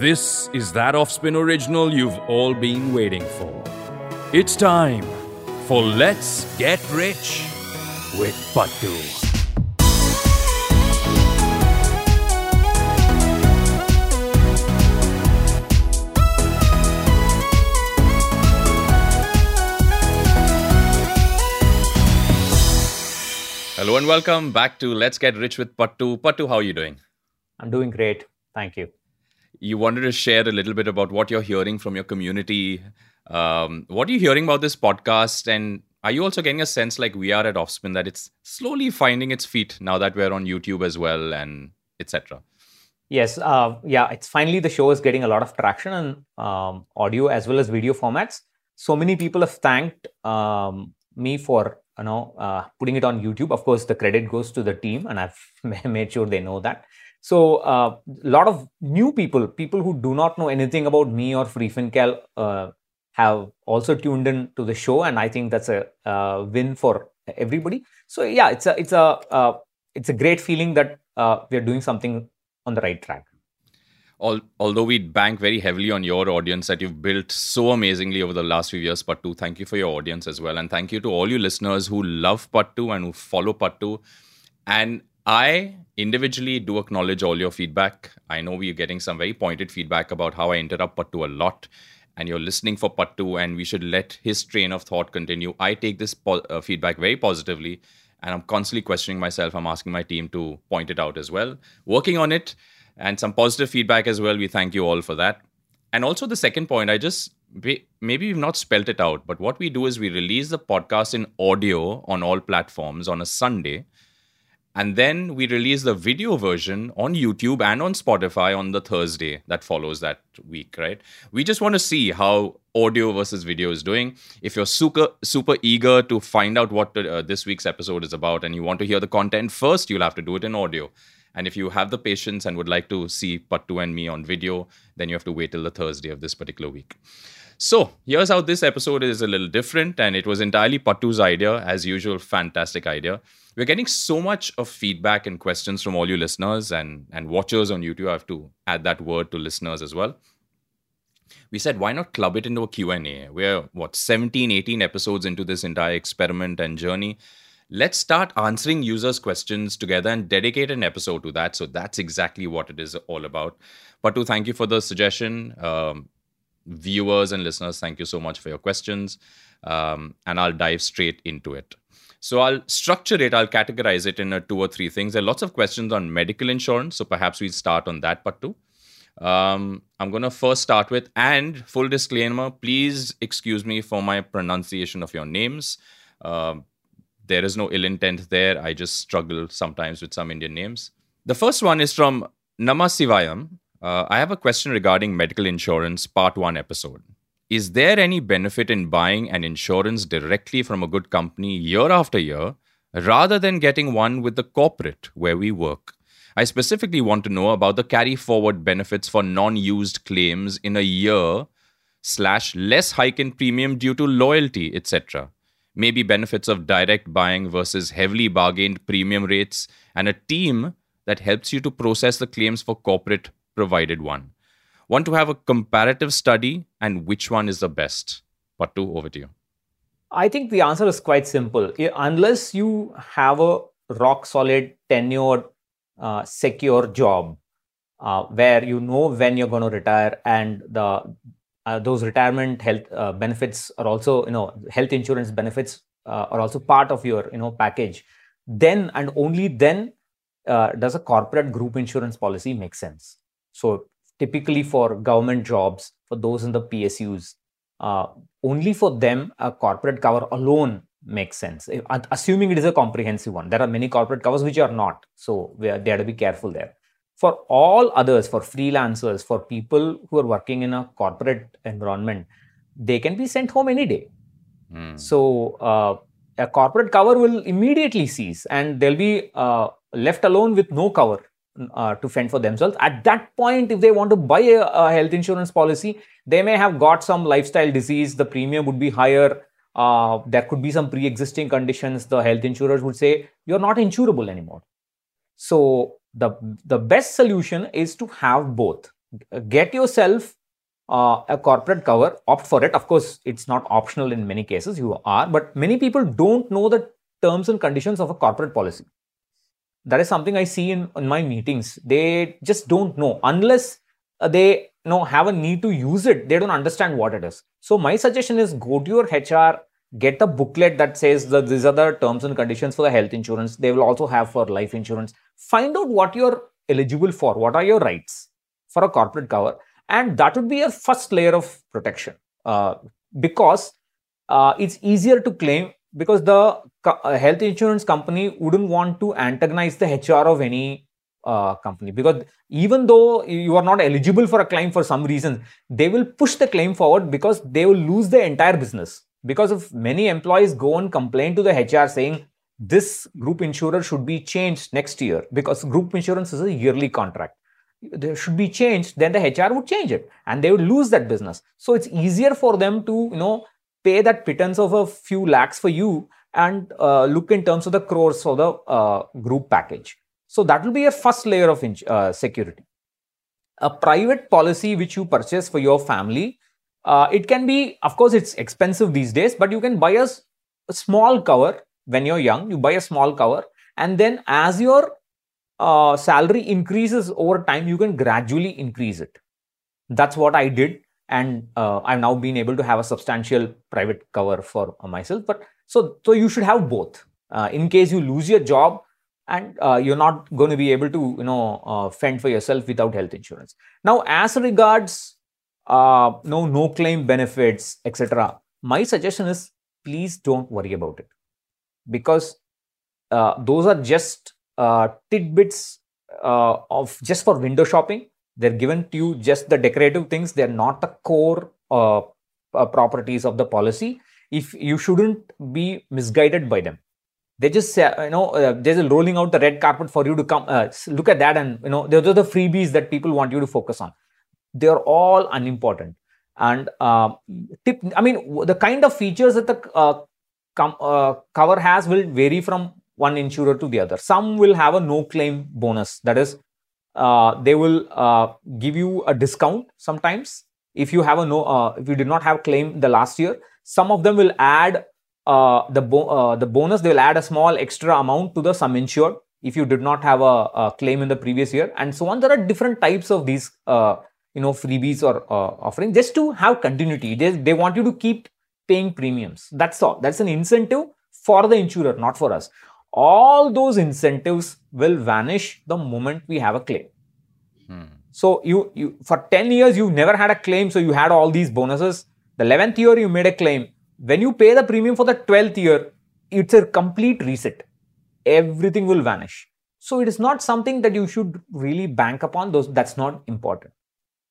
This is that Offspin original you've all been waiting for. It's time for Let's Get Rich with Pattu. Hello and welcome back to Let's Get Rich with Pattu. Pattu, how are you doing? I'm doing great. Thank you. You wanted to share a little bit about what you're hearing from your community. Um, what are you hearing about this podcast? And are you also getting a sense, like we are at Offspin, that it's slowly finding its feet now that we're on YouTube as well and etc.? Yes, uh, yeah, it's finally the show is getting a lot of traction in um, audio as well as video formats. So many people have thanked um, me for you know uh, putting it on YouTube. Of course, the credit goes to the team, and I've made sure they know that. So a uh, lot of new people, people who do not know anything about me or FreeFinCal, uh, have also tuned in to the show, and I think that's a uh, win for everybody. So yeah, it's a it's a uh, it's a great feeling that uh, we are doing something on the right track. although we bank very heavily on your audience that you've built so amazingly over the last few years, Pattu, thank you for your audience as well. And thank you to all you listeners who love Pattu and who follow Pattu. And I individually do acknowledge all your feedback. I know we're getting some very pointed feedback about how I interrupt Pattu a lot. And you're listening for Pattu, and we should let his train of thought continue. I take this po- uh, feedback very positively, and I'm constantly questioning myself. I'm asking my team to point it out as well. Working on it and some positive feedback as well. We thank you all for that. And also, the second point, I just maybe we've not spelt it out, but what we do is we release the podcast in audio on all platforms on a Sunday. And then we release the video version on YouTube and on Spotify on the Thursday that follows that week, right? We just want to see how audio versus video is doing. If you're super super eager to find out what uh, this week's episode is about and you want to hear the content first, you'll have to do it in audio. And if you have the patience and would like to see Pattu and me on video, then you have to wait till the Thursday of this particular week. So, here's how this episode is a little different, and it was entirely Pattu's idea, as usual, fantastic idea. We're getting so much of feedback and questions from all you listeners and, and watchers on YouTube. I have to add that word to listeners as well. We said, why not club it into a Q&A? We're, what, 17, 18 episodes into this entire experiment and journey let's start answering users' questions together and dedicate an episode to that. So that's exactly what it is all about. Pattu, thank you for the suggestion. Um, viewers and listeners, thank you so much for your questions. Um, and I'll dive straight into it. So I'll structure it, I'll categorize it in a two or three things. There are lots of questions on medical insurance, so perhaps we start on that part too. Um, I'm going to first start with, and full disclaimer, please excuse me for my pronunciation of your names. Uh, there is no ill intent there. I just struggle sometimes with some Indian names. The first one is from Namasivayam. Uh, I have a question regarding medical insurance, part one episode. Is there any benefit in buying an insurance directly from a good company year after year rather than getting one with the corporate where we work? I specifically want to know about the carry forward benefits for non used claims in a year slash less hike in premium due to loyalty, etc maybe benefits of direct buying versus heavily bargained premium rates, and a team that helps you to process the claims for corporate provided one. Want to have a comparative study and which one is the best? Pattu, over to you. I think the answer is quite simple. Unless you have a rock solid, tenured, uh, secure job uh, where you know when you're going to retire and the uh, those retirement health uh, benefits are also you know health insurance benefits uh, are also part of your you know package then and only then uh, does a corporate group insurance policy make sense so typically for government jobs for those in the psus uh, only for them a corporate cover alone makes sense assuming it is a comprehensive one there are many corporate covers which are not so we are, they have to be careful there for all others, for freelancers, for people who are working in a corporate environment, they can be sent home any day. Mm. So uh, a corporate cover will immediately cease and they'll be uh, left alone with no cover uh, to fend for themselves. At that point, if they want to buy a, a, health insurance policy, they may have got some lifestyle disease, the premium would be higher. Uh, there could be some pre existing conditions. The health insurers would say, You're not insurable anymore. So the the best solution is to have both get yourself uh, a corporate cover, opt for it. Of course, it's not optional in many cases, you are, but many people don't know the terms and conditions of a corporate policy. That is something I see in, in my meetings. They just don't know unless uh, they you know have a need to use it. They don't understand what it is. So my suggestion is go to your HR, get a booklet that says that these are the terms and conditions for the health insurance. They will also have for life insurance. Find out what you're eligible for. What are your rights for a corporate cover? And that would be a first layer of protection uh, because uh, it's easier to claim because the uh, health insurance company wouldn't want to antagonize the HR of any uh, company because even though you are not eligible for a claim for some reason, they will push the claim forward because they will lose the entire business. Because if many employees go and complain to the HR saying this group insurer should be changed next year because group insurance is a yearly contract there should be changed, then the HR would change it and they would lose that business. So it's easier for them to, you know, pay that pittance of a few lakhs for you and uh, look in terms of the crores for the uh, group package. So that will be a first layer of uh, security. A private policy which you purchase for your family, uh, it can be, of course, it's expensive these days, but you can buy a, a small cover when you're young. You buy a small cover, and then as your uh, salary increases over time, you can gradually increase it. That's what I did. And uh, I've now been able to have a substantial private cover for uh, myself. But so, so you should have both. Uh, in case you lose your job and uh, you're not going to be able to, you know, uh, fend for yourself without health insurance. Now, as regards no no claim benefits, etc., my suggestion is please don't worry about it because those are just uh, tidbits uh, of just for window shopping. They're given to you just the decorative things. They're not the core uh, uh properties of the policy. If you shouldn't be misguided by them, they just say, you know uh, they're rolling out the red carpet for you to come uh, look at that, and you know those are the freebies that people want you to focus on. They're all unimportant. And tip, I mean, the kind of features that the com- cover has will vary from one insurer to the other. Some will have a no claim bonus. That is, uh, they will uh, give you a discount sometimes if you have a no uh, if you did not have claim the last year. Some of them will add uh, the bo- uh, the bonus. They will add a small extra amount to the sum insured if you did not have a, a, claim in the previous year, and so on. There are different types of these uh, you know freebies or offering just to have continuity. They, they want you to keep paying premiums. That's all. That's an incentive for the insurer, not for us all those incentives will vanish the moment we have a claim. Hmm. So you, you for 10 years you never had a claim, so you had all these bonuses. The 11th year you made a claim. When you pay the premium for the 12th year, it's a complete reset. Everything will vanish. So it is not something that you should really bank upon. Those that's not important.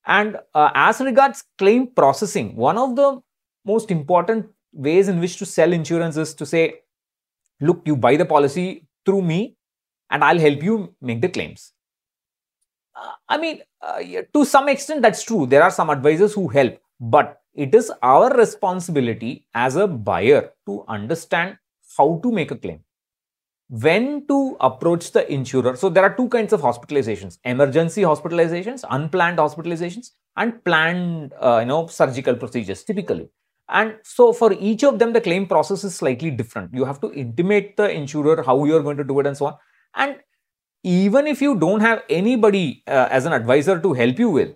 And uh, as regards claim processing, one of the most important ways in which to sell insurance is to say look, you buy the policy through me and I'll help you make the claims. Uh, I mean, uh, to some extent, that's true. There are some advisors who help, but it is our responsibility as a buyer to understand how to make a claim, when to approach the insurer. So, there are two kinds of hospitalizations emergency hospitalizations, unplanned hospitalizations, and planned uh, you know, surgical procedures typically. And so for each of them, the claim process is slightly different. You have to intimate the insurer how you're going to do it and so on. And even if you don't have anybody uh, as an advisor to help you with,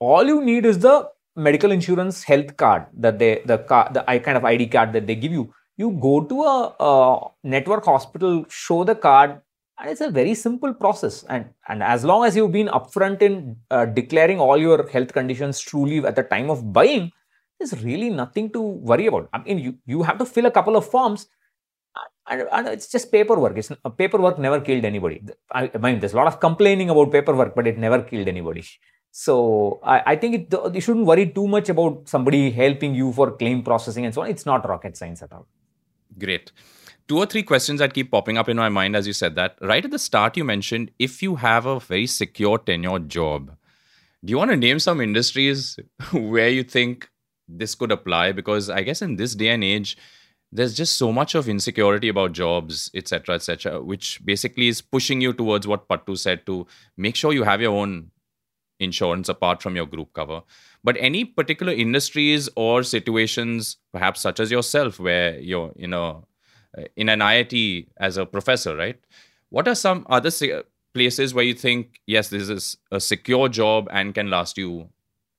all you need is the medical insurance health card that they, the car, the kind of ID card that they give you. You go to a, a network hospital, show the card, and it's a very simple process. And, and as long as you've been upfront in uh, declaring all your health conditions truly at the time of buying, there's really nothing to worry about. I mean, you, you have to fill a couple of forms and, and it's just paperwork. It's, uh, paperwork never killed anybody. I, I, mean, there's a lot of complaining about paperwork, but it never killed anybody. So I, I think it, you shouldn't worry too much about somebody helping you for claim processing and so on. It's not rocket science at all. Great. Two or three questions that keep popping up in my mind as you said that. Right at the start, you mentioned if you have a very secure tenure job, do you want to name some industries where you think this could apply because I guess in this day and age, there's just so much of insecurity about jobs, etc., etc., which basically is pushing you towards what Pattu said to make sure you have your own insurance apart from your group cover. But any particular industries or situations, perhaps such as yourself, where you're in a in an IIT as a professor, right? What are some other places where you think, yes, this is a secure job and can last you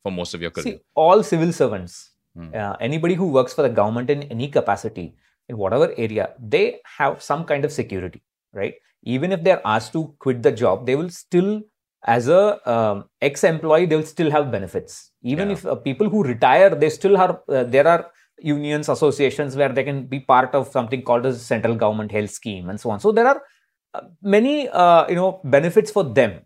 for most of your career? See, all civil servants, hmm. uh, anybody who works for the government in any capacity, in whatever area, they have some kind of security, right? Even if they're asked to quit the job, they will still, as a um, ex-employee, they will still have benefits. Even yeah. if uh, people who retire, they still have. Uh, there are unions, associations where they can be part of something called a central government health scheme and so on. So there are uh, many uh, you know benefits for them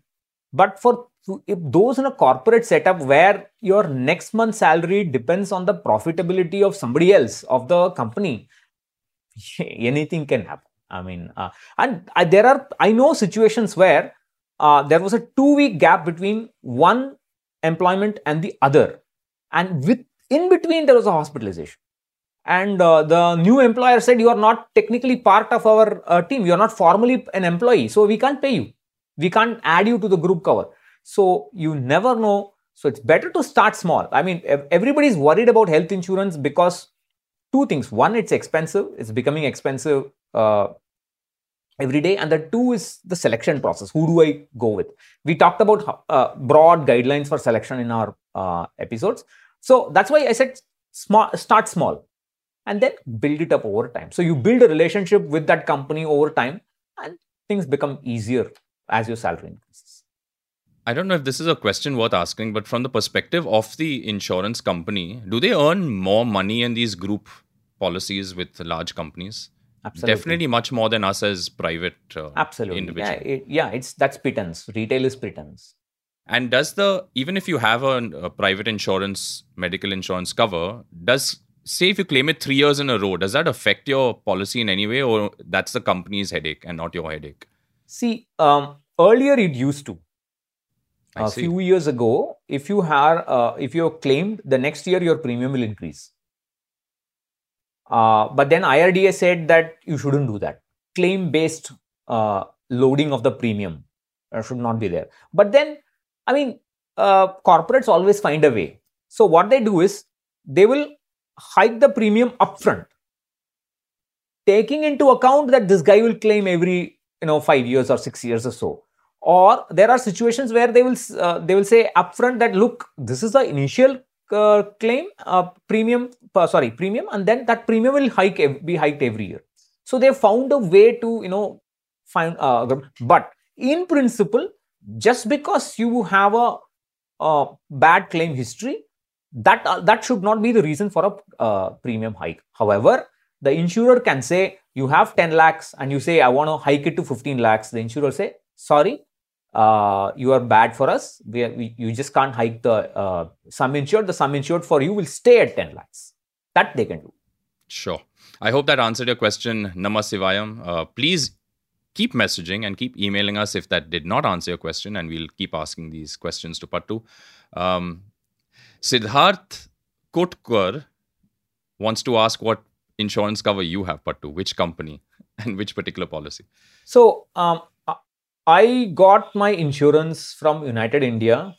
but for if those in a corporate setup where your next month's salary depends on the profitability of somebody else of the company anything can happen. I mean uh, and there are i know situations where uh, there was a two week gap between one employment and the other. And with in between there was a hospitalization. And uh, the new employer said you are not technically part of our uh, team. You are not formally an employee. So we can't pay you. We can't add you to the group cover so you never know. So it's better to start small. I mean everybody is worried about health insurance because two things. One it's expensive. It's becoming expensive uh, every day. And the two is the selection process. Who do i go with? We talked about uh, broad guidelines for selection in our uh, episodes. So that's why i said small start small and then build it up over time. So you build a relationship with that company over time and things become easier as your salary increases. I don't know if this is a question worth asking, but from the perspective of the insurance company, do they earn more money in these group policies with large companies? Absolutely. Definitely much more than us as private uh, Absolutely. individual. Yeah, it, yeah, it's that's pittance. Retail is pittance. And does the even if you have a, a private insurance, medical insurance cover, does say if you claim it three years in a row, does that affect your policy in any way, or that's the company's headache and not your headache? See, um, earlier it used to. A few years ago, if you have uh, if you claimed, the next year your premium will increase. Uh, but then IRDA said that you shouldn't do that. Claim based uh, loading of the premium uh, should not be there. But then, I mean, uh, corporates always find a way. So what they do is they will hike the premium upfront, taking into account that this guy will claim every you know five years or six years or so. Or there are situations where they will uh, they will say upfront that look, this is the initial uh, claim uh, premium uh, sorry premium, and then that premium will hike be hiked every year. So they found a way to you know find uh, but in principle, just because you have a, a bad claim history that uh, that should not be the reason for a premium hike however the insurer can say you have 10 lakhs and you say i want to hike it to 15 lakhs the insurer say sorry uh, you are bad for us we, we, you just can't hike the uh, sum insured the sum insured for you will stay at 10 lakhs. That they can do. Sure. I hope that answered your question namasivayam uh, please keep messaging and keep emailing us if that did not answer your question and we'll keep asking these questions to pattu. Um, Siddharth Kotkar wants to ask what insurance cover you have, Pattu, which company and which particular policy? So, um, I got my insurance from United India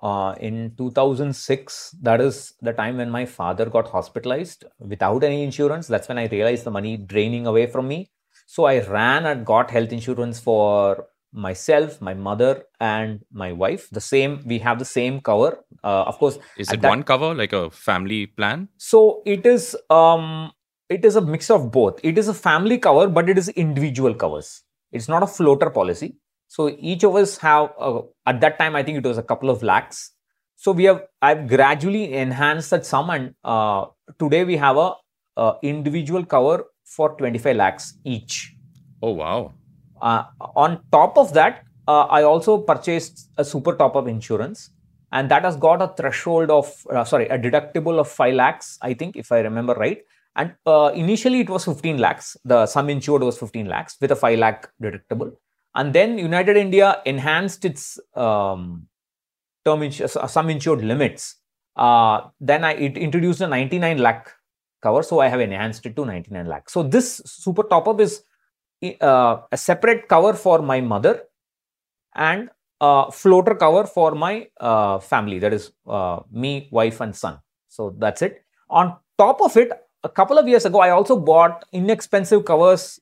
uh, in 2006. That is the time when my father got hospitalized without any insurance. That's when I realized the money draining away from me. So I ran and got health insurance for myself, my mother, and my wife. The same, we have the same cover. Uh, of course, is it that, one cover like a family plan? So it is. Um, it is a mix of both. It is a family cover, but it is individual covers. It's not a floater policy. So each of us have uh, at that time. I think it was a couple of lakhs. So we have. I've gradually enhanced that sum, and uh, today we have a, a individual cover for 25 lakhs each. Oh wow! Uh, on top of that, uh, I also purchased a super top up insurance and that has got a threshold of, uh, sorry, a deductible of 5 lakhs, I think, if I remember right. And uh, initially it was 15 lakhs. The sum insured was 15 lakhs with a 5 lakh deductible. And then United India enhanced its um, term ins- sum insured limits. Uh, then I, it introduced a 99 lakh cover. So I have enhanced it to 99 lakh. So this super top up is uh, a separate cover for my mother and a floater cover for my uh, family. That is uh, me, wife, and son. So that's it. On top of it, a couple of years ago, I also bought inexpensive covers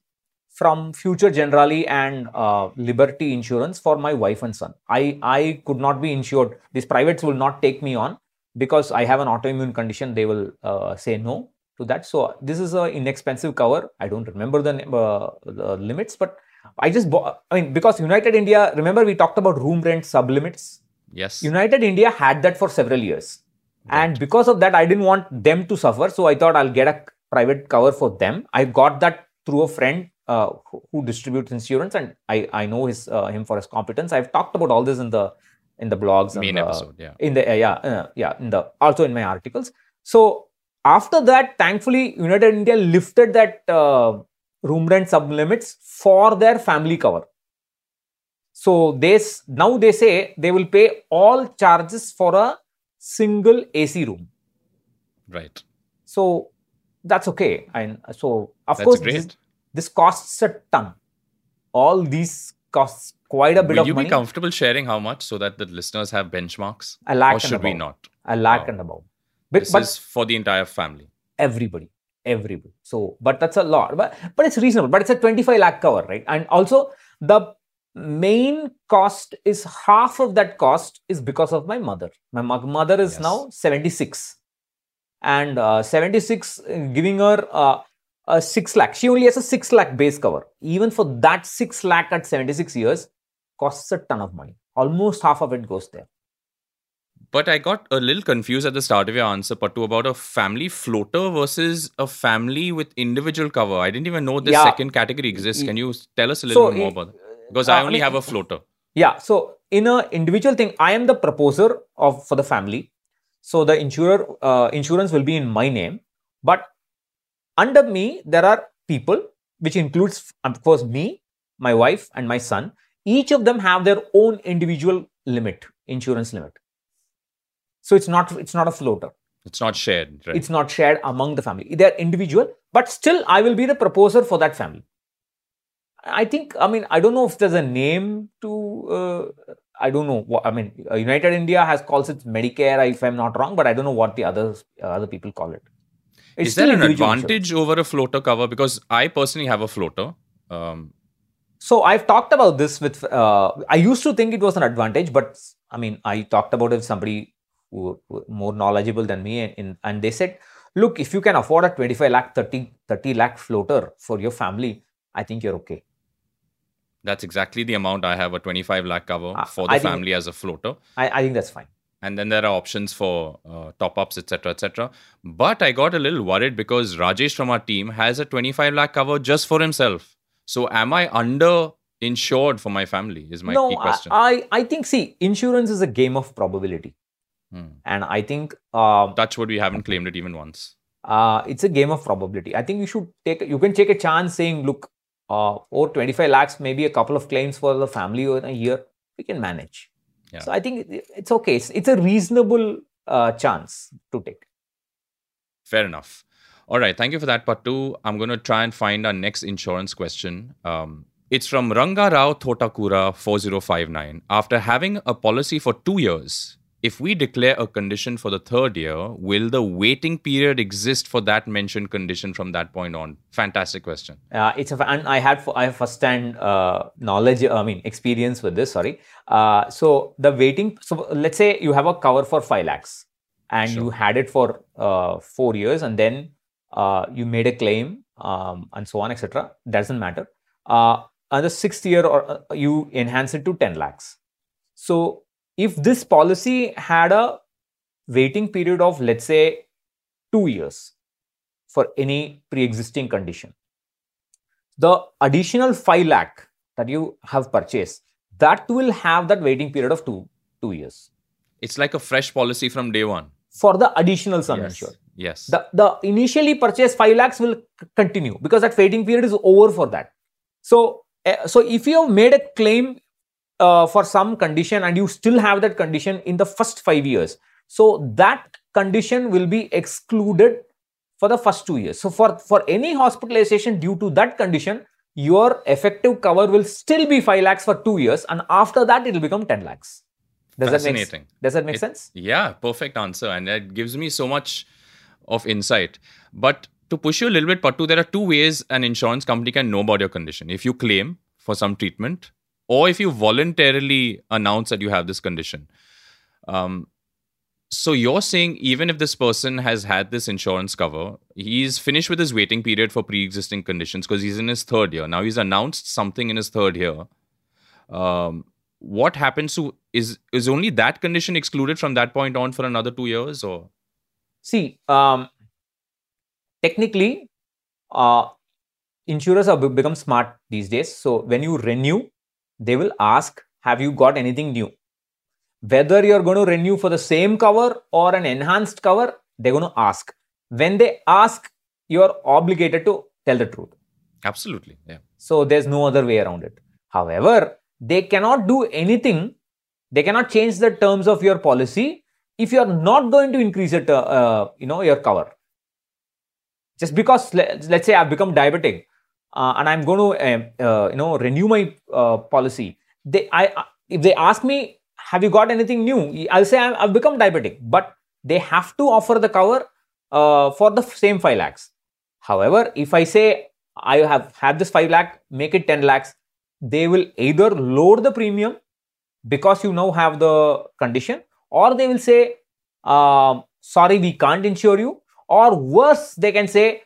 from Future Generali and uh, Liberty Insurance for my wife and son. I, I could not be insured. These privates will not take me on because I have an autoimmune condition. They will uh, say no to that. So this is an inexpensive cover. I don't remember the, uh, the limits, but I just bought, I mean, because United India, remember we talked about room rent sublimits? Yes. United India had that for several years. Right. And because of that, I didn't want them to suffer. So I thought I'll get a private cover for them. I got that through a friend uh, who, distributes insurance, and I, I know his uh, him for his competence. I've talked about all this in the in the blogs, main the, episode, yeah, in the uh, yeah uh, yeah in the also in my articles. So after that, thankfully, United India lifted that uh, room rent sub limits for their family cover. So they now they say they will pay all charges for a single AC room. Right. So that's okay. And so of that's course this, this, costs a ton. All these costs quite a bit will of you money. be comfortable sharing how much so that the listeners have benchmarks? A lakh or should we not? A lakh and above. But, this but is for the entire family. Everybody everybody. So, but that's a lot, but, but it's reasonable. But it's a 25 lakh cover, right? And also the main cost is half of that cost is because of my mother. My mother is yes. now 76 and uh, 76 uh, giving her uh, a 6 lakh. She only has a 6 lakh base cover. Even for that 6 lakh at 76 years costs a ton of money. Almost half of it goes there. But I got a little confused at the start of your answer, Pattu, about a family floater versus a family with individual cover. I didn't even know this yeah. second category exists. Can you tell us a little so, more about that? Because uh, I only I mean, have a floater. Yeah. So in a individual thing, I am the proposer of for the family. So the insurer uh, insurance will be in my name, but under me there are people, which includes of course me, my wife, and my son. Each of them have their own individual limit, insurance limit. So it's not it's not a floater. It's not shared. Right? It's not shared among the family. They're individual, but still I will be the proposer for that family. I think I mean I don't know if there's a name to uh, I don't know what I mean United India has calls it Medicare if I'm not wrong, but I don't know what the others uh, other people call it. It's Is there an advantage over a floater cover? Because I personally have a floater. Um, so I've talked about this with. Uh, I used to think it was an advantage, but I mean, I talked about it with somebody who were more knowledgeable than me and, and they said look if you can afford a 25 lakh 30 30 lakh floater for your family i think you're okay that's exactly the amount i have a 25 lakh cover uh, for the I family as a floater I, I think that's fine and then there are options for uh, top ups etc etc but i got a little worried because rajesh from our team has a 25 lakh cover just for himself so am i under insured for my family is my no, key question I, I think see insurance is a game of probability Hmm. And I think uh, touch wood, we haven't claimed it even once. Uh, it's a game of probability. I think you should take you can take a chance saying, look, uh, or 25 lakhs, maybe a couple of claims for the family in a year, we can manage. Yeah. So I think it's okay. It's, it's a reasonable uh, chance to take. Fair enough. All right. Thank you for that, Pattu. I'm going to try and find our next insurance question. Um, it's from Ranga Rao Thotakura 4059. After having a policy for two years, if we declare a condition for the third year, will the waiting period exist for that mentioned condition from that point on? Fantastic question. Uh, it's a, and I had I have first-hand uh, knowledge. I mean experience with this. Sorry. Uh, so the waiting. So let's say you have a cover for five lakhs, and sure. you had it for uh, four years, and then uh, you made a claim, um, and so on, etc. Doesn't matter. Uh, and the sixth year, or you enhance it to ten lakhs. So if this policy had a waiting period of, let's say, two years for any pre existing condition, the additional 5 lakh that you have purchased, that will have that waiting period of two, two years. It's like a fresh policy from day one. For the additional sum yes. insured. Yes. The, the initially purchased 5 lakhs will continue because that waiting period is over for that. So, uh, so if you have made a claim uh, for some condition and you still have that condition in the first five years. So that condition will be excluded for the first two years. So for, for any hospitalization due to that condition, your effective cover will still be 5 lakhs for 2 years and after that it will become 10 lakhs does that make Fascinating. does that make It- sense Yeah, perfect answer. And that gives me so much of insight. But to push you a little bit, Pattu, there are two ways an insurance company can know about your condition. If you claim for some treatment, or if you voluntarily announce that you have this condition. Um, so you're saying even if this person has had this insurance cover, he's finished with his waiting period for pre-existing conditions because he's in his third year. Now he's announced something in his third year. Um, what happens to is is only that condition excluded from that point on for another two years or see um, technically uh, insurers have become smart these days so when you renew they will ask have you got anything new whether you're going to renew for the same cover or an enhanced cover they're going to ask when they ask you're obligated to tell the truth absolutely yeah so there's no other way around it. However, they cannot do anything. They cannot change the terms of your policy if you are not going to increase it, uh, uh, you know, your cover. Just because let's say I've become diabetic uh, and I'm going to, um, uh, you know, renew my uh, policy. They, I, I- if they ask me, have you got anything new? I'll say I'm, I've become diabetic, but they have to offer the cover uh, for the same five lakhs. However, if I say I have had this 5 lakh, make it 10 lakhs, they will either lower the premium because you now have the condition, or they will say, um, sorry, we can't insure you, or worse, they can say,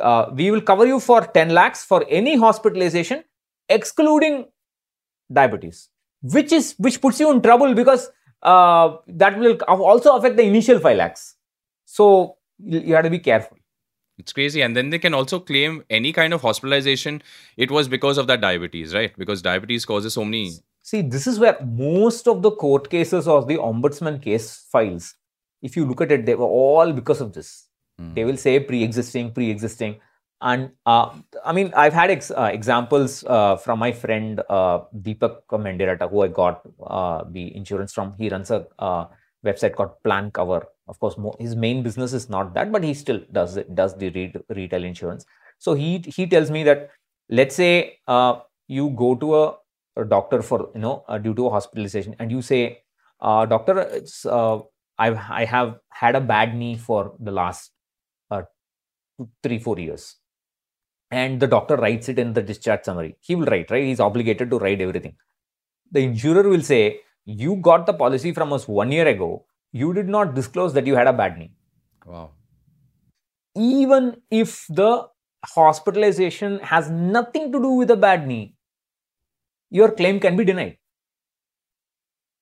uh, we will cover you for 10 lakhs for any hospitalization, excluding diabetes, which is which puts you in trouble because uh, that will also affect the initial 5 lakhs. So you you have to be careful. it's crazy and then they can also claim any kind of hospitalization it was because of that diabetes right because diabetes causes so many See, this is where most of the court cases or the ombudsman case files, if you look at it, they were all because of this. They will say pre-existing, pre-existing, and uh, I mean, I've had ex- uh, examples uh, from my friend uh, Deepak Mendirata, who I got uh, the insurance from. He runs a uh, website called Plan Cover. Of course, mo- his main business is not that, but he still does it, does the re- retail insurance. So he he tells me that let's say you go to a, a doctor for you know due to a hospitalization, and you say, doctor, it's I've I have had a bad knee for the last three four years, and the doctor writes it in the discharge summary. He will write right. He's obligated to write everything. The insurer will say, you got the policy from us one year ago. You did not disclose that you had a bad knee wow even if the hospitalization has nothing to do with a bad knee, your claim can be denied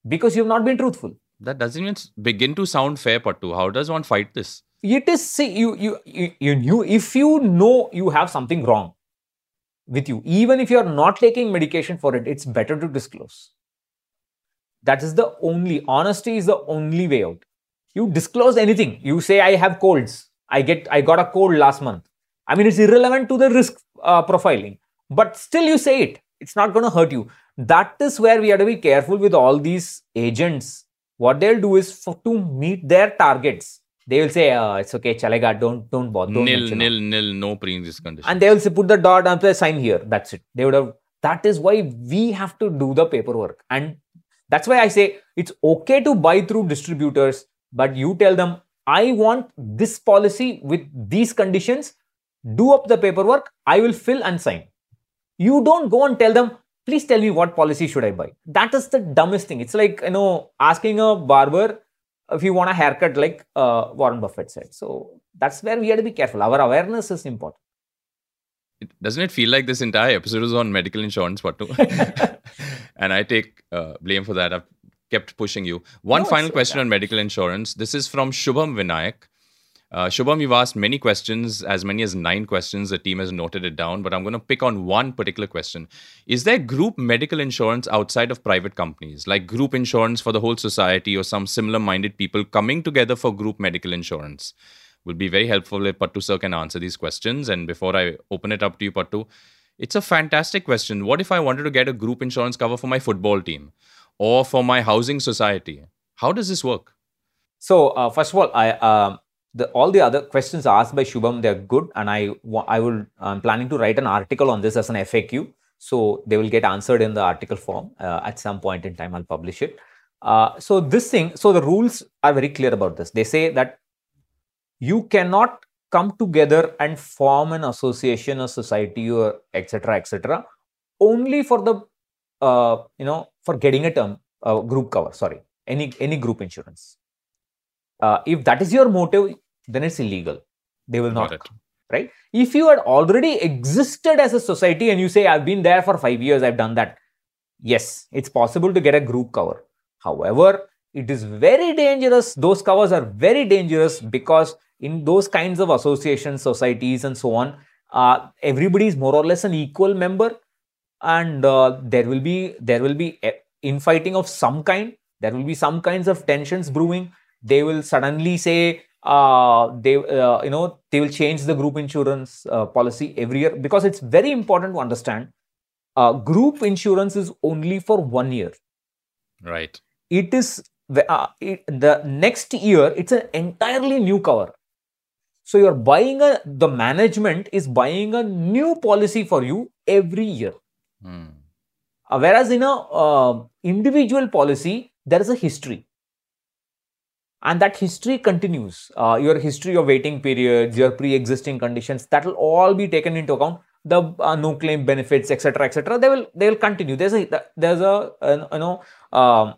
because you have not been truthful. that doesn't even begin to sound fair pattu how does one fight this It is see you you you, you if you know you have something wrong with you, even if you are not taking medication for it, it's better to disclose. That is the only honesty is the only way out. You disclose anything. You say I have colds. I get I got a cold last month. I mean it's irrelevant to the risk uh, profiling, but still you say it. It's not going to hurt you. That is where we have to be careful with all these agents. What they'll do is for to meet their targets. They will say, uh, "It's okay, chalega. Don't don't bother." Don't nil mention it." nil nil no pre-existing condition and they will say put the dot and say sign here that's it they would have that is why we have to do the paperwork and that's why i say it's okay to buy through distributors but you tell them i want this policy with these conditions do up the paperwork i will fill and sign you don't go and tell them please tell me what policy should i buy that is the dumbest thing it's like you know asking a barber if you want a haircut like uh, warren buffett said. So that's where we have to be careful. Our awareness is important. It- doesn't it feel like this entire episode is on medical insurance pattu and i take uh, blame for that. I've kept pushing you. One No, final question okay. on medical insurance. This is from shubham vinayak uh, Shubham, you've asked many questions, as many as nine questions. The team has noted it down, but I'm going to pick on one particular question. Is there group medical insurance outside of private companies, like group insurance for the whole society or some similar minded people coming together for group medical insurance? Will be very helpful if Pattu sir can answer these questions. And before I open it up to you, Pattu, it's a fantastic question. What if I wanted to get a group insurance cover for my football team or for my housing society? How does this work? So uh, first of all, I uh, the all the other questions asked by Shubham, they're good, and I I will I'm planning to write an article on this as an FAQ, so they will get answered in the article form uh, at some point in time. I'll publish it. Uh, so this thing, so the rules are very clear about this. They say that you cannot come together and form an association, a society, or etc. etc. only for the uh, you know for getting a term uh, group cover. Sorry, any any group insurance. Uh, if that is your motive, then it's illegal. They will not. Right? If you had already existed as a society and you say, I've been there for five years, I've done that. Yes, it's possible to get a group cover. However, it is very dangerous. Those covers are very dangerous because in those kinds of associations, societies, and so on, uh, everybody is more or less an equal member, and uh, there will be there will be eh, infighting of some kind. There will be some kinds of tensions brewing. They will suddenly say uh, they uh, you know they will change the group insurance uh, policy every year because it's very important to understand. Uh, group insurance is only for one year. Right. It is uh, it, the next year. It's an entirely new cover so you're buying a, the management is buying a new policy for you every year. Hmm. Uh, whereas in a individual policy, there is a history. And that history continues. Uh, your history of waiting periods, your pre-existing conditions, that will all be taken into account. The uh, no claim benefits, etc., etc. They will they will continue. There's a there's a, a you know um,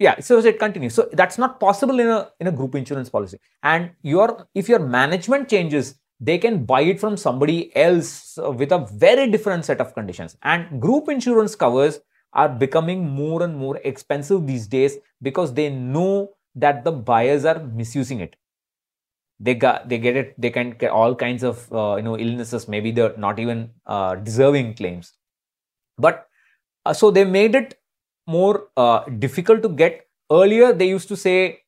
yeah so it continues so that's not possible in a in a group insurance policy and your if your management changes they can buy it from somebody else with a very different set of conditions and group insurance covers are becoming more and more expensive these days because they know that the buyers are misusing it they got they get it they can get all kinds of uh, you know illnesses maybe they're not even uh, deserving claims but uh, so they made it more uh, difficult to get. Earlier, they used to say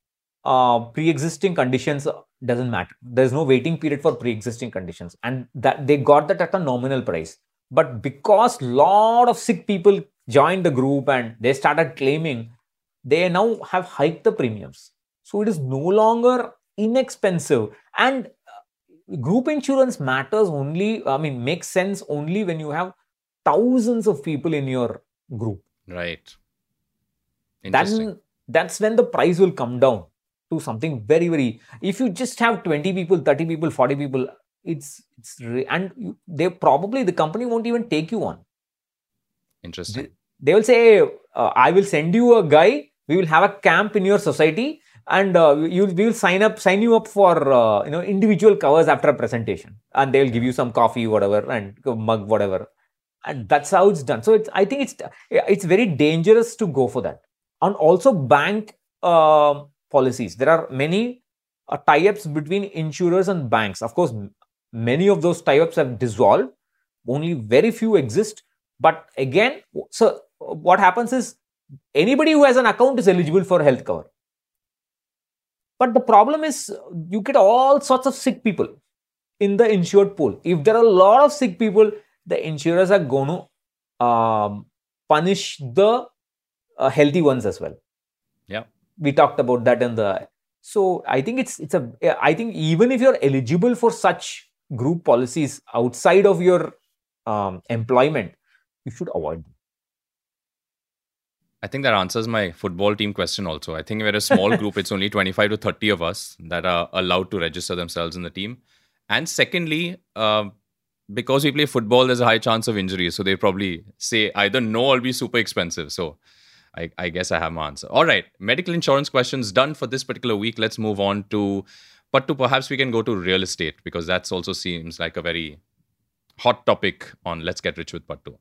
uh, pre-existing conditions doesn't matter. There's no waiting period for pre-existing conditions, and that they got that at a nominal price. But because lot of sick people joined the group and they started claiming, they now have hiked the premiums. So it is no longer inexpensive. And uh, group insurance matters only i mean makes sense only when you have thousands of people in your group. Right. Then that's when the price will come down to something very very if you just have 20 people 30 people 40 people it's it's and you, they probably the company won't even take you on. Interesting. They, they will say uh, i will send you a guy we will have a camp in your society and uh, you we will sign up sign you up for uh, you know individual covers after a presentation and they'll give you some coffee whatever and mug whatever and that's how it's done so it's i think it's it's very dangerous to go for that and also bank uh, policies. There are many uh, tie-ups between insurers and banks. Of course, many of those tie-ups have dissolved. Only very few exist. But again, so what happens is anybody who has an account is eligible for health cover. But the problem is you get all sorts of sick people in the insured pool. If there are a lot of sick people, the insurers are going to um, punish the uh, healthy ones as well. Yeah, we talked about that in the. So I think it's it's a. I think even if you're eligible for such group policies outside of your um, employment, you should avoid them. I think that answers my football team question also. I think we're a small group. it's only 25 to 30 of us that are allowed to register themselves in the team. And secondly, uh, because we play football, there's a high chance of injury. So they probably say either no or be super expensive. So I, I guess I have my answer. All right, medical insurance questions done for this particular week. Let's move on to, but to perhaps we can go to real estate because that's also seems like a very hot topic on Let's Get Rich with Pattu.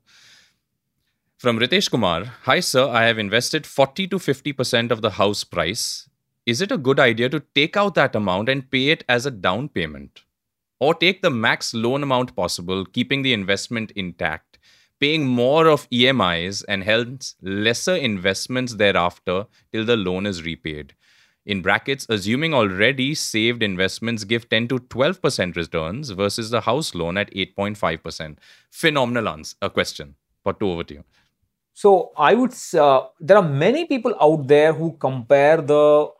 From Ritesh Kumar, hi sir, I have invested 40 to 50% of the house price. Is it a good idea to take out that amount and pay it as a down payment? Or take the max loan amount possible, keeping the investment intact? paying more of EMIs and hence lesser investments thereafter till the loan is repaid. In brackets, assuming already saved investments give 10 to 12% returns versus the house loan at 8.5%. Phenomenal answer, a question. But over to you. So I would, uh, there are many people out there who compare the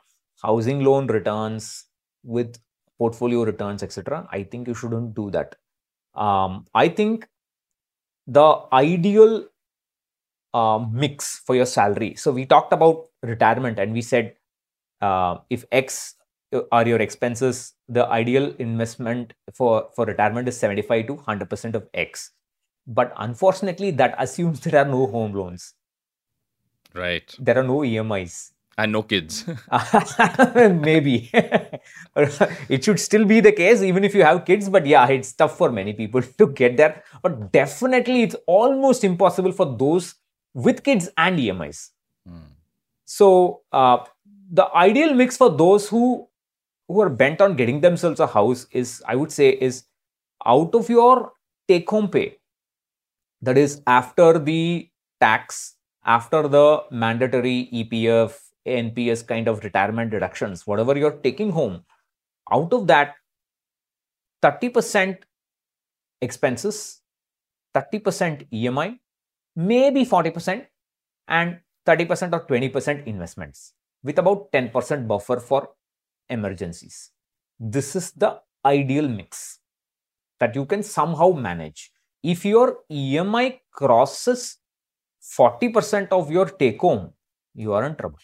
housing loan returns with portfolio returns, etc. I think you shouldn't do that. Um, I think the ideal uh, mix for your salary. So we talked about retirement, and we said uh, if X uh, are your expenses, the ideal investment for for retirement is 75 to 100 percent of X. But unfortunately, that assumes there are no home loans. Right. There are no EMIs. And no kids. Maybe. it should still be the case, even if you have kids. But yeah, it's tough for many people to get there. But definitely, it's almost impossible for those with kids and EMIs. Hmm. So, uh, the ideal mix for those who who are bent on getting themselves a house is, I would say, is out of your take home pay. That is after the tax, after the mandatory EPF, NPS kind of retirement deductions, whatever you're taking home, out of that, 30% expenses, 30% EMI, maybe 40%, and 30% or 20% investments with about 10% buffer for emergencies. This is the ideal mix that you can somehow manage. If your EMI crosses 40% of your take home, you are in trouble.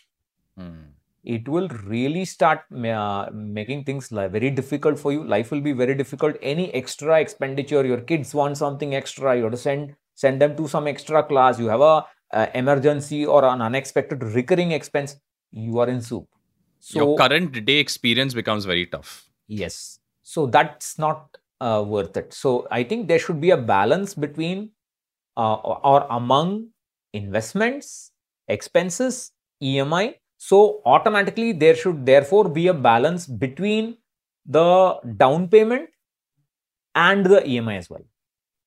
Hmm. It will really start uh, making things very difficult for you. Life will be very difficult. Any extra expenditure, your kids want something extra, you have to send send them to some extra class. You have a uh, emergency or an unexpected recurring expense. You are in soup. So, your current day experience becomes very tough. Yes. So that's not uh, worth it. So I think there should be a balance between uh, or among investments, expenses, EMI, so automatically there should therefore be a balance between the down payment and the EMI as well.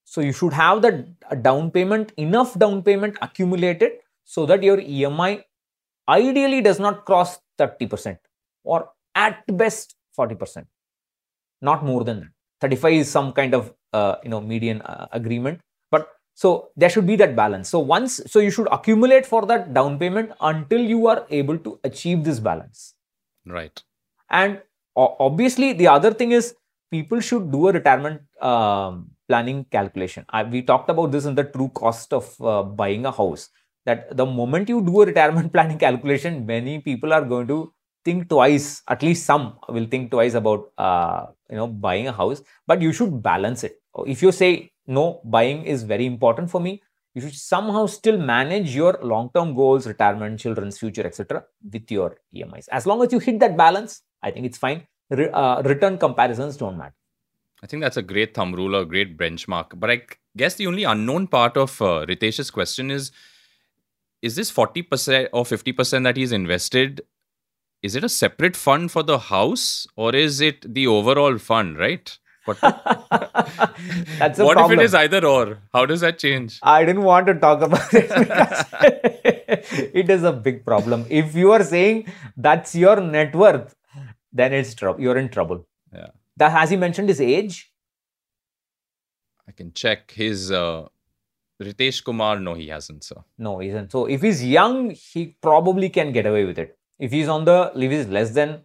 So you should have the down payment, enough down payment accumulated so that your EMI ideally does not cross 30% or at best 40%, not more than that. 35 is some kind of uh, you know median uh, agreement but so there should be that balance. So once, so you should accumulate for that down payment until you are able to achieve this balance. Right. And obviously, the other thing is people should do a retirement um, planning calculation. I, we talked about this in the true cost of uh, buying a house. That the moment you do a retirement planning calculation, many people are going to think twice. At least some will think twice about uh, you know buying a house. But you should balance it. If you say no, buying is very important for me. You should somehow still manage your long-term goals, retirement, children's future, etc., with your EMIs. As long as you hit that balance, I think it's fine. Re- uh, return comparisons don't matter. I think that's a great thumb rule, a great benchmark. But I guess the only unknown part of uh, Ritesh's question is: Is this forty percent or fifty percent that he's invested? Is it a separate fund for the house, or is it the overall fund? Right? What? That's a what problem. if it is either or? How does that change? I didn't want to talk about it it is a big problem. If you are saying that's your net worth, then it's trouble. You're in trouble. Yeah. That has he mentioned his age? I can check his. Uh, Ritesh Kumar, no, he hasn't, sir. No, he isn't. So if he's young, he probably can get away with it. If he's on the leave is less than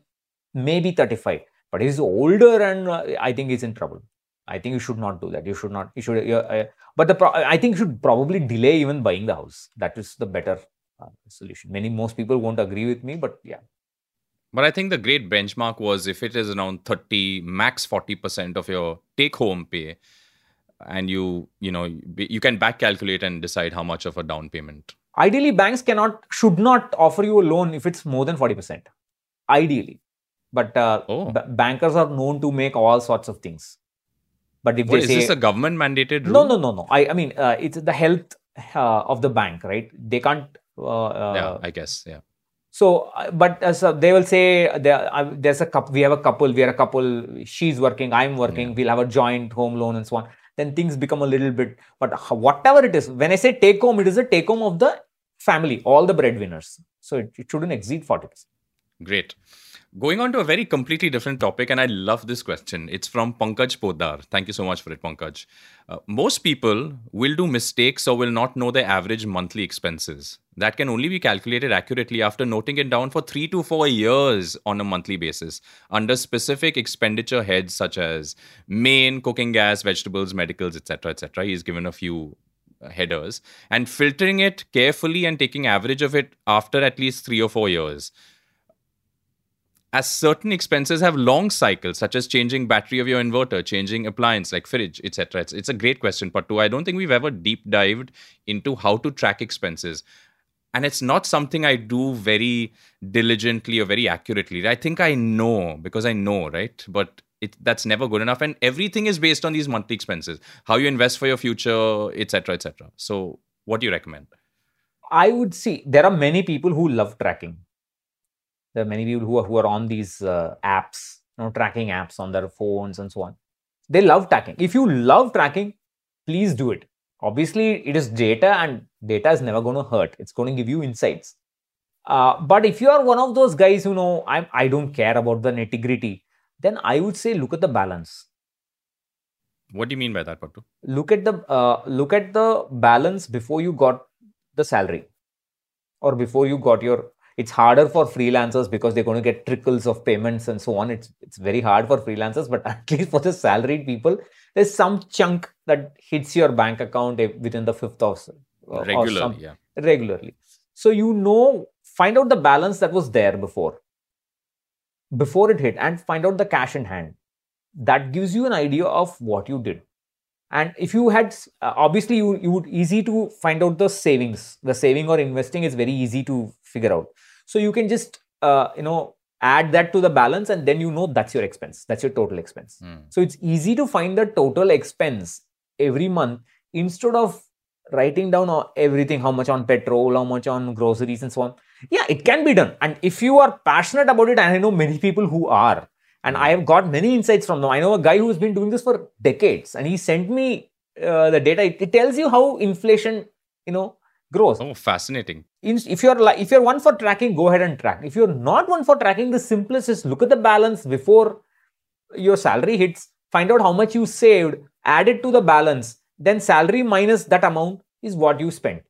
maybe 35 but he's older and uh, I think he's in trouble. I think you should not do that. You should not. You should. Uh, but the I think you should probably delay even buying the house. That is the better uh, solution. Many most people won't agree with me, but yeah. But I think the great benchmark was if it is around thirty, max forty percent of your take-home pay, and you you know you can back calculate and decide how much of a down payment. Ideally, banks cannot should not offer you a loan if it's more than forty percent. Ideally, but uh, oh. b- bankers are known to make all sorts of things. But if what, they say, is this a government mandated rule? No, no, no, no. I, I mean, uh, it's the health uh, of the bank, right? They can't. Uh, uh, yeah, I guess. Yeah. So, uh, but so they will say there, there's a couple. We have a couple. We are a couple. She's working. I'm working. Yeah. We'll have a joint home loan and so on. Then things become a little bit. But whatever it is, when I say take home, it is a take home of the family, all the breadwinners. So it, it shouldn't exceed forty percent. Great. Going on to a very completely different topic, and I love this question. It's from Pankaj Podar. Thank you so much for it, Pankaj. Uh, most people will do mistakes or will not know their average monthly expenses. That can only be calculated accurately after noting it down for three to four years on a monthly basis under specific expenditure heads such as main, cooking gas, vegetables, medicals, etc., etc. He's given a few Uh, headers and filtering it carefully and taking average of it after at least three or four years as certain expenses have long cycles, such as changing battery of your inverter, changing appliance like fridge, etc. It's, it's a great question, but I don't think we've ever deep dived into how to track expenses. And it's not something I do very diligently or very accurately. I think I know because I know, right? But it, that's never good enough. And everything is based on these monthly expenses, how you invest for your future, etc., etc. So, what do you recommend? I would see there are many people who love tracking there are many people who are, who are on these uh, apps, you know, tracking apps on their phones and so on. They love tracking. If you love tracking, please do it. Obviously, it is data and data is never going to hurt. It's going to give you insights. Uh, but if you are one of those guys who know I'm, I don't care about the nitty gritty, then I would say look at the balance. What do you mean by that, Pattu? Look at the uh, look at the balance before you got the salary, or before you got your it's harder for freelancers because they're going to get trickles of payments and so on. It's it's very hard for freelancers, but at least for the salaried people, there's some chunk that hits your bank account within the fifth of uh, regularly, some, yeah, regularly. So you know, find out the balance that was there before, before it hit, and find out the cash in hand. That gives you an idea of what you did. And if you had uh, obviously you, you would easy to find out the savings. The saving or investing is very easy to figure out. So you can just uh, you know add that to the balance and then you know that's your expense. That's your total expense. Mm. so it's easy to find the total expense every month instead of writing down everything how much on petrol how much on groceries and so on yeah it can be done and if you are passionate about it and i know many people who are and i have got many insights from them i know a guy who's been doing this for decades and he sent me uh, the data it, it tells you how inflation you know grows. Oh, fascinating. If you're like if you're one for tracking, go ahead and track. If you're not one for tracking, the simplest is look at the balance before your salary hits, find out how much you saved, add it to the balance, then salary minus that amount is what you spent.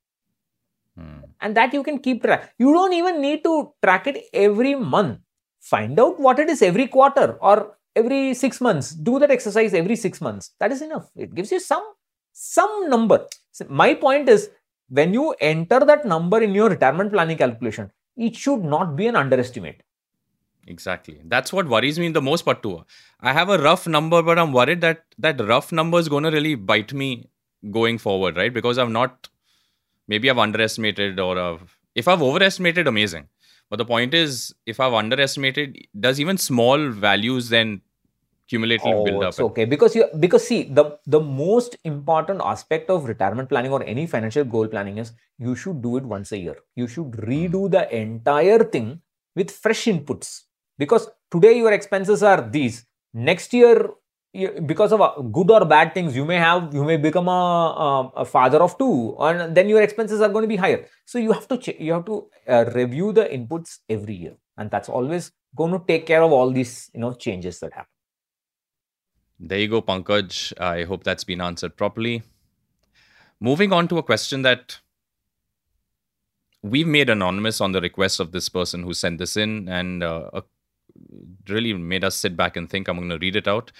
And that you can keep track. You don't even need to track it every month. Find out what it is every quarter or every six months. Do that exercise every six months. That is enough. It gives you some some number. So my point is when you enter that number in your retirement planning calculation, it should not be an underestimate. Exactly. That's what worries me the most, Pattu. I have a rough number, but I'm worried that that rough number is going to really bite me going forward, right? Because I've not, maybe I've underestimated or I've, if I've overestimated, amazing. But the point is, if I've underestimated, does even small values then cumulatively oh, build up. okay because you because see the the most important aspect of retirement planning or any financial goal planning is you should do it once a year. You should redo hmm. the entire thing with fresh inputs because today your expenses are these. Next year because of uh, good or bad things you may have you may become a, a, father of two and then your expenses are going to be higher so you have to ch- you have to uh, review the inputs every year and that's always going to take care of all these you know changes that happen there you go, Pankaj. I hope that's been answered properly. Moving on to a question that we've made anonymous on the request of this person who sent this in and uh, really made us sit back and think. I'm going to read it out.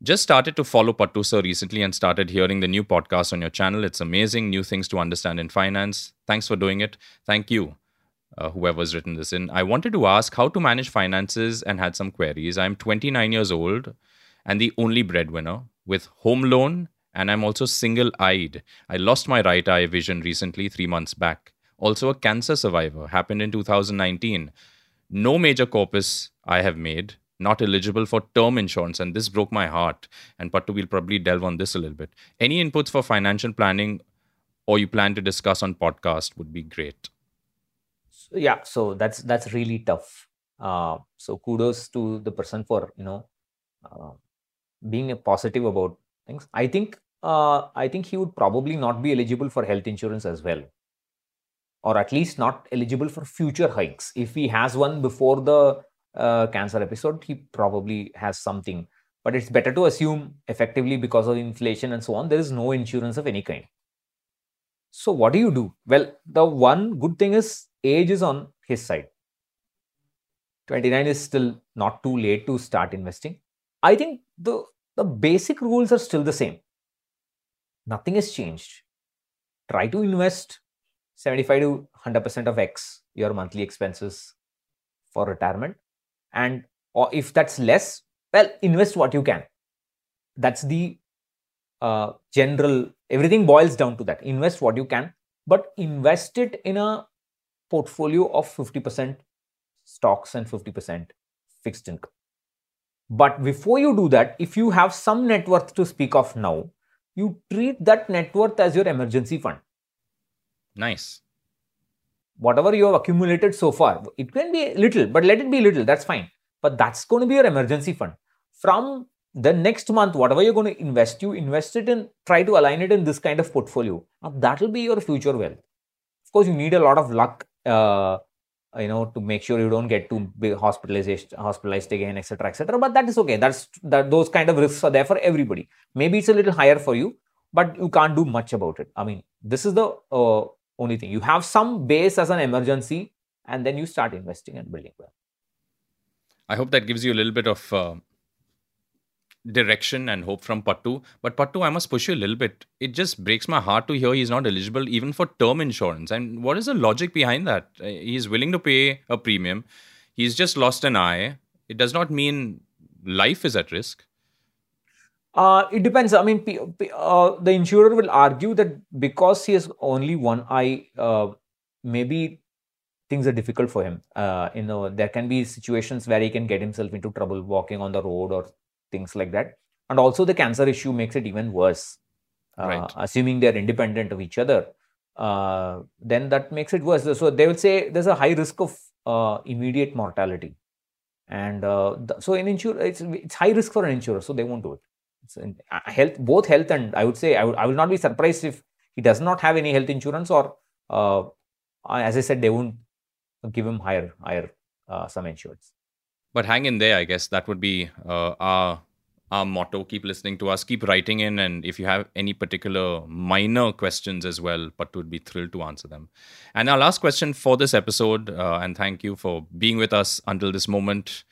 Just started to follow Pattu sir recently and started hearing the new podcast on your channel. It's amazing, new things to understand in finance. Thanks for doing it. Thank you, uh, whoever's written this in. I wanted to ask how to manage finances and had some queries. I'm 29 years old and the only breadwinner with home loan and I'm also single eyed. I lost my right eye vision recently, three months back. Also, a cancer survivor, happened in 2019. No major corpus I have made, not eligible for term insurance, and this broke my heart. And Pattu will probably delve on this a little bit. Any inputs for financial planning or you plan to discuss on podcast would be great. Yeah, so that's that's really tough. Uh, so kudos to the person for you know uh, being positive about things. I think uh, I think he would probably not be eligible for health insurance as well, or at least not eligible for future hikes. If he has one before the uh, cancer episode, he probably has something. But it's better to assume effectively because of inflation and so on, there is no insurance of any kind. So what do you do? Well, the one good thing is age is on his side. 29 is still not too late to start investing. I think the, the basic rules are still the same. Nothing has changed. Try to invest 75 to 100% of X, your monthly expenses for retirement. And or if that's less, well, invest what you can. That's the uh, general, everything boils down to that. Invest what you can, but invest it in a portfolio of 50% stocks and 50% fixed income. But before you do that, if you have some net worth to speak of now, you treat that net worth as your emergency fund. Nice. Whatever you have accumulated so far, it can be little, but let it be little, that's fine. But that's going to be your emergency fund. From the next month, whatever you're going to invest, you invest it in, try to align it in this kind of portfolio. Now, that will be your future wealth. Of course, you need a lot of luck uh, you know to make sure you don't get too big hospitalized hospitalized again etc etc but that is okay that's that those kind of risks are there for everybody maybe it's a little higher for you but you can't do much about it i mean this is the uh, only thing you have some base as an emergency and then you start investing and building well i hope that gives you a little bit of uh, direction and hope from Pattu. But Pattu, I must push you a little bit. It just breaks my heart to hear he's not eligible even for term insurance. And what is the logic behind that? Uh, he's willing to pay a premium. He's just lost an eye. It does not mean life is at risk. Uh, it depends. I mean, uh, the insurer will argue that because he has only one eye, uh, maybe things are difficult for him. Uh, you know, there can be situations where he can get himself into trouble walking on the road or things like that. And also the cancer issue makes it even worse. Uh, right. Assuming they're independent of each other, uh, then that makes it worse. So they will say there's a high risk of uh, immediate mortality. And uh, so in insurance, it's, it's high risk for an insurer, so they won't do it. Uh, health, both health and I would say I, would, I will not be surprised if he does not have any health insurance or uh, as I said, they won't give him higher higher some insurance. But hang in there, I guess that would be uh, our our motto. Keep listening to us, keep writing in, and if you have any particular minor questions as well, Pat would be thrilled to answer them. And our last question for this episode, uh, and thank you for being with us until this moment.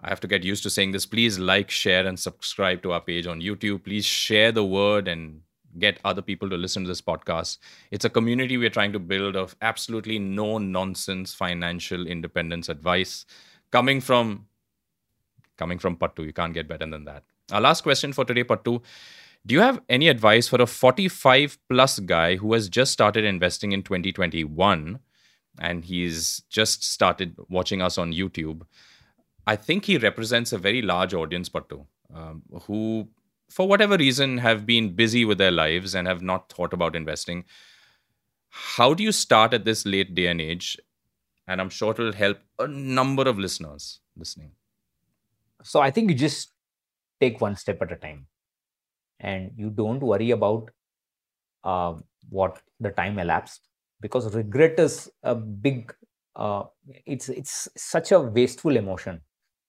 I have to get used to saying this. Please like, share, and subscribe to our page on YouTube. Please share the word and get other people to listen to this podcast. It's a community we're trying to build of absolutely no nonsense financial independence advice coming from coming from Pattu. You can't get better than that. Our last question for today, Pattu. Do you have any advice for a 45 plus guy who has just started investing in 2021 and he's just started watching us on YouTube? I think he represents a very large audience, Pattu, um, who, for whatever reason, have been busy with their lives and have not thought about investing. How do you start at this late day and age? And I'm sure it will help a number of listeners listening. So I think you just take one step at a time and you don't worry about uh, what the time elapsed because regret is a big uh, it's it's such a wasteful emotion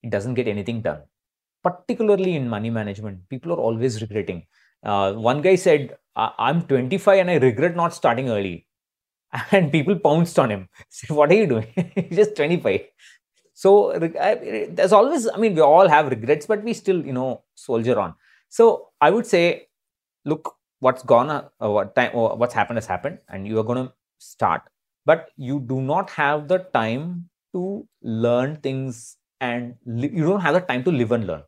it doesn't get anything done. Particularly in money management people are always regretting. Uh, one guy said i'm 25 and i regret not starting early. And people pounced on him. Said what are you doing? He's just 25 so there's always, I mean, we all have regrets, but we still, you know, soldier on. So I would say, look, what's gone, uh, what time, or what's happened has happened, and you are going to start. But you do not have the time to learn things, and you don't have the time to live and learn.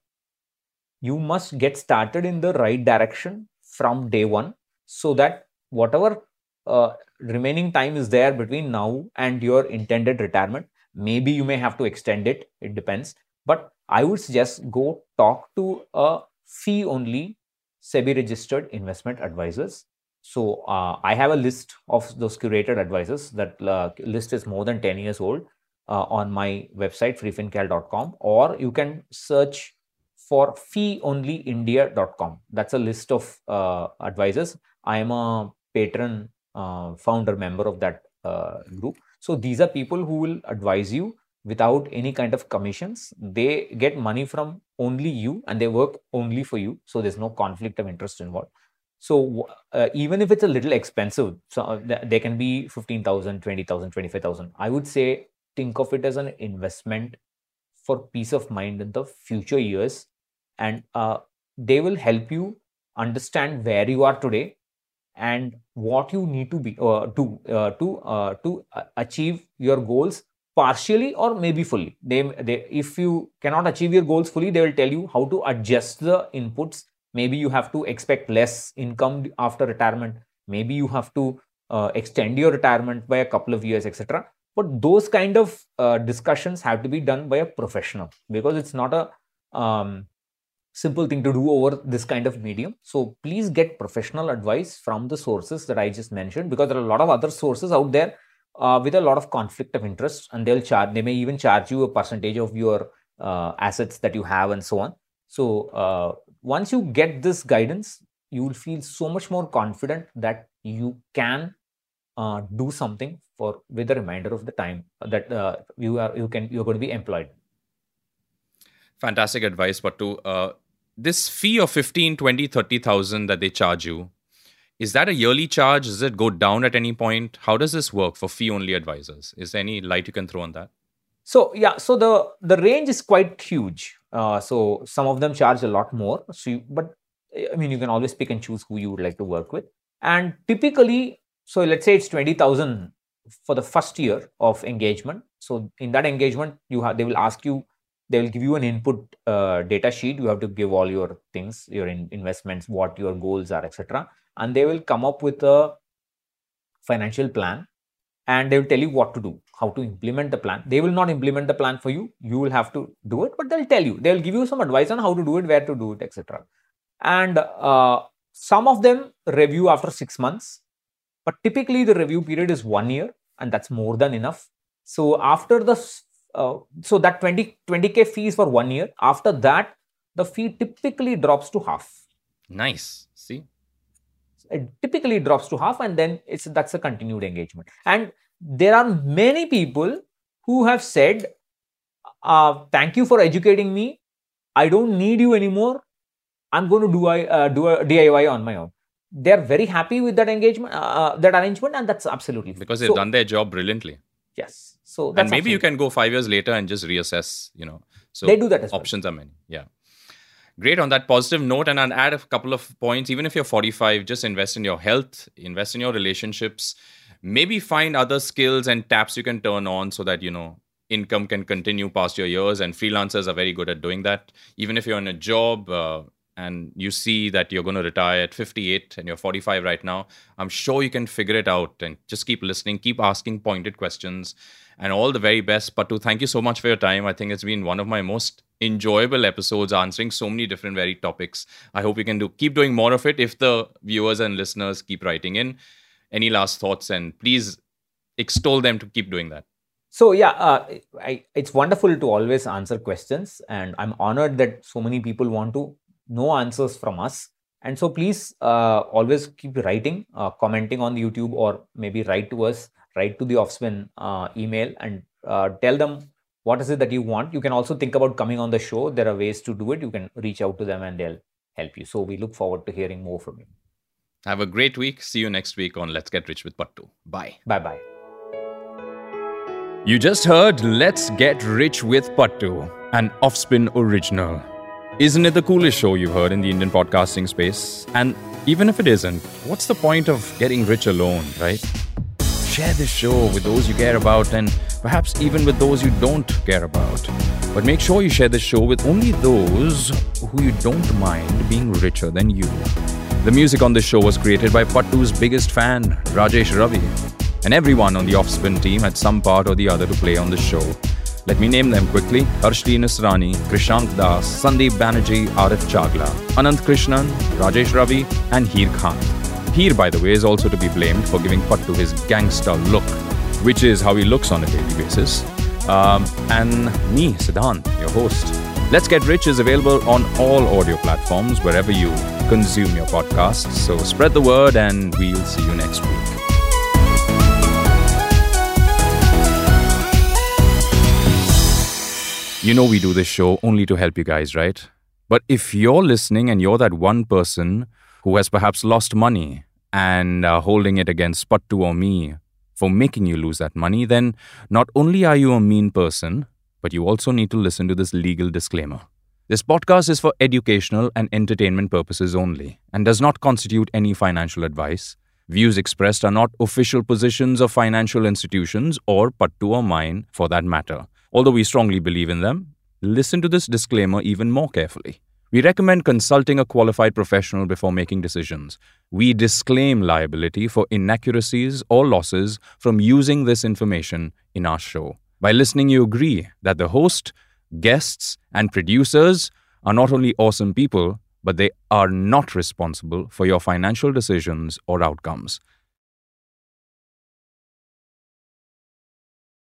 You must get started in the right direction from day one, so that whatever uh, remaining time is there between now and your intended retirement maybe you may have to extend it. It depends. But i would suggest go talk to a fee only sebi registered investment advisors. So uh, i have a list of those curated advisors that uh, list is more than 10 years old uh, on my website freefincal.com or you can search for feeonlyindia.com that's a list of uh, advisors i am a patron uh, founder member of that uh, group so these are people who will advise you without any kind of commissions. They get money from only you and they work only for you. So there's no conflict of interest involved. So uh, even if it's a little expensive, so uh, they can be 15,000, 20,000, 25,000. I would say think of it as an investment for peace of mind in the future years. And uh, they will help you understand where you are today and what you need to be uh, to uh, to uh, to achieve your goals partially or maybe fully. They, they if you cannot achieve your goals fully they will tell you how to adjust the inputs. Maybe you have to expect less income after retirement. Maybe you have to uh, extend your retirement by a couple of years etc but those kind of uh, discussions have to be done by a professional because it's not a um, simple thing to do over this kind of medium. So please get professional advice from the sources that i just mentioned because there are a lot of other sources out there uh, with a lot of conflict of interest and they'll charge they may even charge you a percentage of your uh, assets that you have and so on. So uh, once you get this guidance, you will feel so much more confident that you can uh, do something for with the remainder of the time that uh, you are you can you're going to be employed. Fantastic advice, Pattu. Uh, this fee of 15, 20, 30,000 that they charge you, is that a yearly charge? Does it go down at any point? How does this work for fee only advisors? Is there any light you can throw on that? So yeah, so the the range is quite huge. Uh, so some of them charge a lot more. So, you, but I mean, you can always pick and choose who you would like to work with. And typically, so let's say it's twenty thousand for the first year of engagement. So in that engagement, you have they will ask you, they will give you an input uh, data sheet. You have to give all your things, your in, investments, what your goals are, etc. And they will come up with a financial plan and they will tell you what to do, how to implement the plan. They will not implement the plan for you. You will have to do it, but they'll tell you. They'll give you some advice on how to do it, where to do it, etc. And uh, some of them review after six months, but typically the review period is one year, and that's more than enough. So after the uh, so that 20 20k fee is for one year. After that, the fee typically drops to half. Nice. See, it typically drops to half and then it's that's a continued engagement and there are many people who have said uh, thank you for educating me i don't need you anymore i'm going to do, uh, do a diy on my own they're very happy with that engagement uh, uh, that arrangement and that's absolutely because they've so, done their job brilliantly yes so and maybe you can go five years later and just reassess you know so they do that as options well. are many yeah Great on that positive note. And I'll add a couple of points. Even if you're 45, just invest in your health, invest in your relationships, maybe find other skills and taps you can turn on so that, you know, income can continue past your years. And freelancers are very good at doing that. Even if you're in a job, uh, and you see that you're going to retire at 58 and you're 45 right now, I'm sure you can figure it out and just keep listening, keep asking pointed questions, and all the very best. Pattu, thank you so much for your time. I think it's been one of my most enjoyable episodes answering so many different varied topics. I hope we can do keep doing more of it if the viewers and listeners keep writing in. Any last thoughts and please extol them to keep doing that. So yeah, uh, I, it's wonderful to always answer questions, and I'm honored that so many people want to know answers from us. And so please uh, always keep writing, uh, commenting on the YouTube, or maybe write to us, write to the Offspin uh, email, and uh, tell them what is it that you want. You can also think about coming on the show. There are ways to do it. You can reach out to them, and they'll help you. So we look forward to hearing more from you. Have a great week. See you next week on Let's Get Rich with Pattu. Bye. Bye bye. You just heard Let's Get Rich with Pattu, an Offspin original. Isn't it the coolest show you've heard in the Indian podcasting space? And even if it isn't, what's the point of getting rich alone, right? Share this show with those you care about and perhaps even with those you don't care about. But make sure you share this show with only those who you don't mind being richer than you. The music on this show was created by Pattu's biggest fan, Rajesh Ravi. And everyone on the Offspin team had some part or the other to play on the show. Let me name them quickly Arshli Nisrani, Krishank Das, Sandeep Banerjee, Arif Chagla, Anand Krishnan, Rajesh Ravi, and Heer Khan. Heer, by the way, is also to be blamed for giving Pattu his gangster look, which is how he looks on a daily basis. Um, and me, Siddhant, your host. Let's Get Rich is available on all audio platforms wherever you consume your podcasts. So spread the word, and we'll see you next week. You know, we do this show only to help you guys, right? But if you're listening and you're that one person who has perhaps lost money and uh, holding it against Pattu or me for making you lose that money, then not only are you a mean person, but you also need to listen to this legal disclaimer. This podcast is for educational and entertainment purposes only and does not constitute any financial advice. Views expressed are not official positions of financial institutions or Pattu or mine for that matter. Although we strongly believe in them, listen to this disclaimer even more carefully. We recommend consulting a qualified professional before making decisions. We disclaim liability for inaccuracies or losses from using this information in our show. By listening, you agree that the host, guests, and producers are not only awesome people, but they are not responsible for your financial decisions or outcomes.